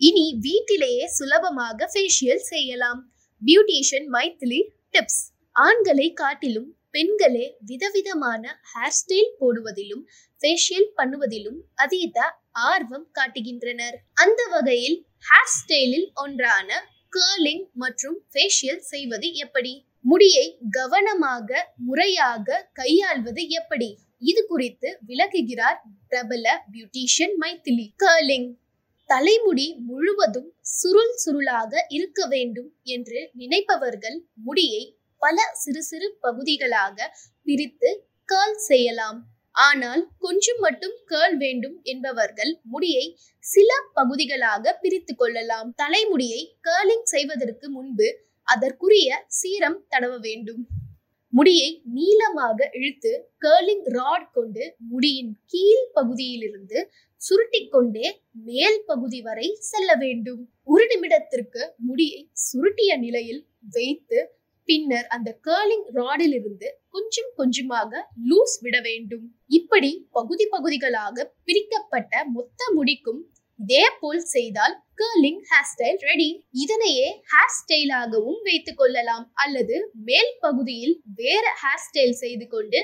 இனி வீட்டிலேயே சுலபமாக ஃபேஷியல் செய்யலாம். பியூட்டிஷியன் மைத்திலி டிப்ஸ் ஆண்களை காட்டிலும் பெண்களே விதவிதமான ஹேர் ஸ்டைல் போடுவதிலும் ஃபேஷியல் பண்ணுவதிலும் அதீத ஆர்வம் காட்டுகின்றனர். அந்த வகையில் ஹேர் ஸ்டைலில் ஒன்றான கேர்லிங் மற்றும் ஃபேஷியல் செய்வது எப்படி? முடியை கவனமாக முறையாக கையாள்வது எப்படி? இது குறித்து விளக்குகிறார் பிரபல பியூட்டிஷியன் மைத்திலி கேர்லிங் தலைமுடி முழுவதும் சுருள் சுருளாக இருக்க வேண்டும் என்று நினைப்பவர்கள் முடியை பல சிறு சிறு பகுதிகளாக பிரித்து கேர்ள் செய்யலாம். ஆனால் கொஞ்சம் மட்டும் கேர்ள் வேண்டும் என்பவர்கள் முடியை சில பகுதிகளாக பிரித்து கொள்ளலாம். தலைமுடியை கேர்லிங் செய்வதற்கு முன்பு அதற்குரிய சீரம் தடவ வேண்டும். முடியை நீளமாக இழுத்து கேர்லிங் ராட் கொண்டு முடியின் கீழ் பகுதியிலிருந்து சுருட்டிக்கொண்டே மேல் பகுதி வரை செல்ல வேண்டும். ஒரு நிமிடத்திற்கு முடியை சுருட்டிய நிலையில் வைத்து பின்னர் அந்த கேர்லிங் ராடிலிருந்து கொஞ்சம் கொஞ்சமாக லூஸ் விட வேண்டும். இப்படி பகுதி பகுதிகளாக பிரிக்கப்பட்ட மொத்த முடிக்கும் இதே போல் செய்தால் கேர்லிங் ஹேர் ஸ்டைல் ரெடி இதனையே ஹேர் ஸ்டைலாகவும் வைத்துக் கொள்ளலாம். அல்லது மேல் பகுதியில் வேற ஹேர் ஸ்டைல் செய்து கொண்டு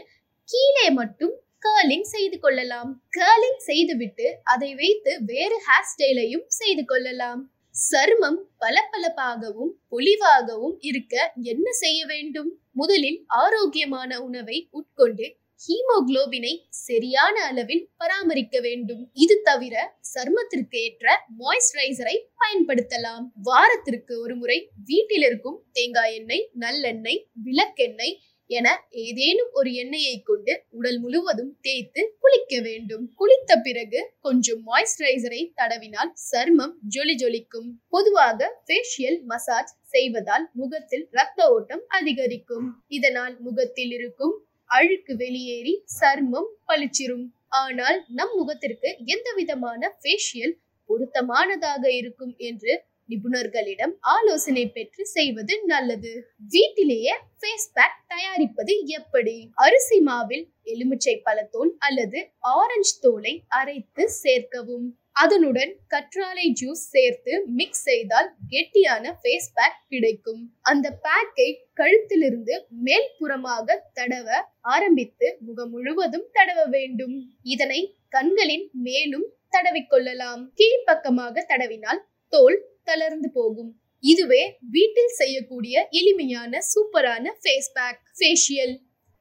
கீழே மட்டும் கேர்லிங் செய்து கொள்ளலாம். கேர்லிங் செய்துவிட்டு அதை வைத்து வேறு ஹேர் ஸ்டைலையும் செய்து கொள்ளலாம். சருமம் பளபளப்பாகவும் பொலிவாகவும் இருக்க என்ன செய்ய வேண்டும்? முதலில் ஆரோக்கியமான உணவை உட்கொண்டு ஹீமோகுளோபினை சரியான அளவில் பராமரிக்க வேண்டும். இது தவிர சருமத்திற்கு ஏற்ற மாய்ஸ்சரைசரை பயன்படுத்தலாம். வாரத்திற்கு ஒரு முறை வீட்டில் இருக்கும் தேங்காய் எண்ணெய் நல்லெண்ணெய் விளக்கெண்ணெய் என ஏதேனும் ஒரு எண்ணெயை கொண்டு உடல் முழுவதும் தேய்த்து குளிக்க வேண்டும். குளித்த பிறகு கொஞ்சம் மாய்ஸ்சரைசரை தடவினால் சருமம் ஜொலி ஜொலிக்கும். பொதுவாக ஃபேஷியல் மசாஜ் செய்வதால் முகத்தில் ரத்த ஓட்டம் அதிகரிக்கும். இதனால் முகத்தில் இருக்கும் அழுக்கு வெளியேறி சர்மம் பளிச்சிரும். ஆனால் நம் முகத்திற்கு எந்த விதமான ஃபேஷியல் பொருத்தமானதாக இருக்கும் என்று நிபுணர்களிடம் ஆலோசனை பெற்று செய்வது நல்லது. வீட்டிலேயே ஃபேஸ் பேக் தயாரிப்பது எப்படி? அரிசி மாவில் எலுமிச்சை பழத்தோல் அல்லது ஆரஞ்சு தோலை அரைத்து சேர்க்கவும். அதனுடன் கற்றாழை ஜூஸ் சேர்த்து மிக்ஸ் செய்தால் கெட்டியான ஃபேஸ் பேக் கிடைக்கும். அந்த பேக்கை கழுத்திலிருந்து மேல் புறமாக தடவ ஆரம்பித்து முகம் முழுவதும் தடவ வேண்டும். இதனை கண்களின் மேலும் தடவிக்கொள்ளலாம் கீழ்ப்பக்கமாக தடவினால் தோல் தளர்ந்து போகும். இதுவே வீட்டில் செய்யக்கூடிய எளிமையான சூப்பரான ஃபேஸ் பேக் ஃபேஷியல்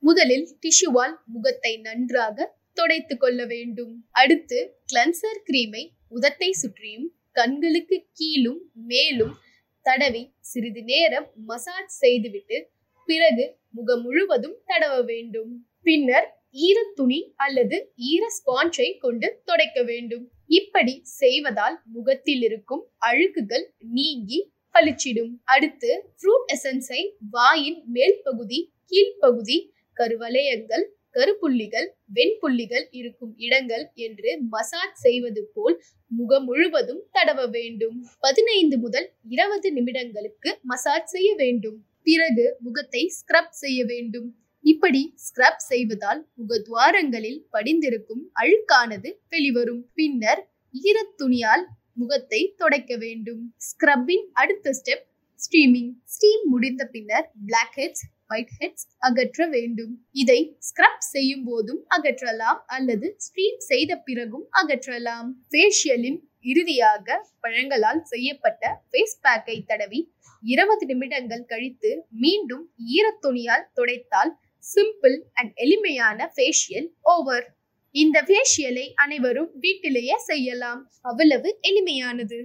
முதலில் டிஷ்யூவால் முகத்தை நன்றாக துடைத்து கொள்ள வேண்டும். அடுத்து கிளன்சர் கிரீமை உதட்டை சுற்றியும் கண்களுக்கு கீழும் மேலும் தடவி சிறிது நேரம் மசாஜ் செய்துவிட்டு பிறகு முகம் முழுவதும் தடவ வேண்டும். பின்னர் ஈர துணி அல்லது ஈர ஸ்பாஞ்சை கொண்டு துடைக்க வேண்டும். இப்படி செய்வதால் முகத்தில் இருக்கும் அழுக்குகள் நீங்கி பளிச்சிடும். அடுத்து ஃப்ரூட் எசன்ஸை வாயின் மேல் பகுதி கீழ்ப்பகுதி கருவலயங்கள் கருப்புள்ளிகள் வெண்புள்ளிகள் இருக்கும் இடங்கள் என்று மசாஜ் செய்வது போல் முகம் முழுவதும் தடவ வேண்டும். பதினைந்து முதல் இருபது நிமிடங்களுக்கு மசாஜ் செய்ய வேண்டும். பிறகு முகத்தை ஸ்க்ரப் செய்ய வேண்டும். இப்படி ஸ்க்ரப் செய்வதால் முகத்வாரங்களில் படிந்திருக்கும் அழுக்கானது வெளிவரும். பின்னர் ஈரத் துணியால் முகத்தை துடைக்க வேண்டும். ஸ்க்ரப்பின் அடுத்த ஸ்டெப் ஸ்டீமிங் ஸ்டீம் முடிந்த பின்னர் பிளாக் ஹெட்ஸ் ஒயிட் ஹெட்ஸ் அகற்ற வேண்டும். இதை ஸ்க்ரப் செய்யும் போதும் அகற்றலாம் அல்லது ஸ்ட்ரீம் செய்த பிறகும் அகற்றலாம். ஃபேஷியலின் இறுதியாக பழங்களால் செய்யப்பட்ட ஃபேஸ் பேக்கை தடவி இருபது நிமிடங்கள் கழித்து மீண்டும் ஈரத்துணியால் துடைத்தால் சிம்பிள் அண்ட் எளிமையான ஃபேஷியல் ஓவர் இந்த ஃபேஷியலை அனைவரும் வீட்டிலேயே செய்யலாம். அவ்வளவு எளிமையானது.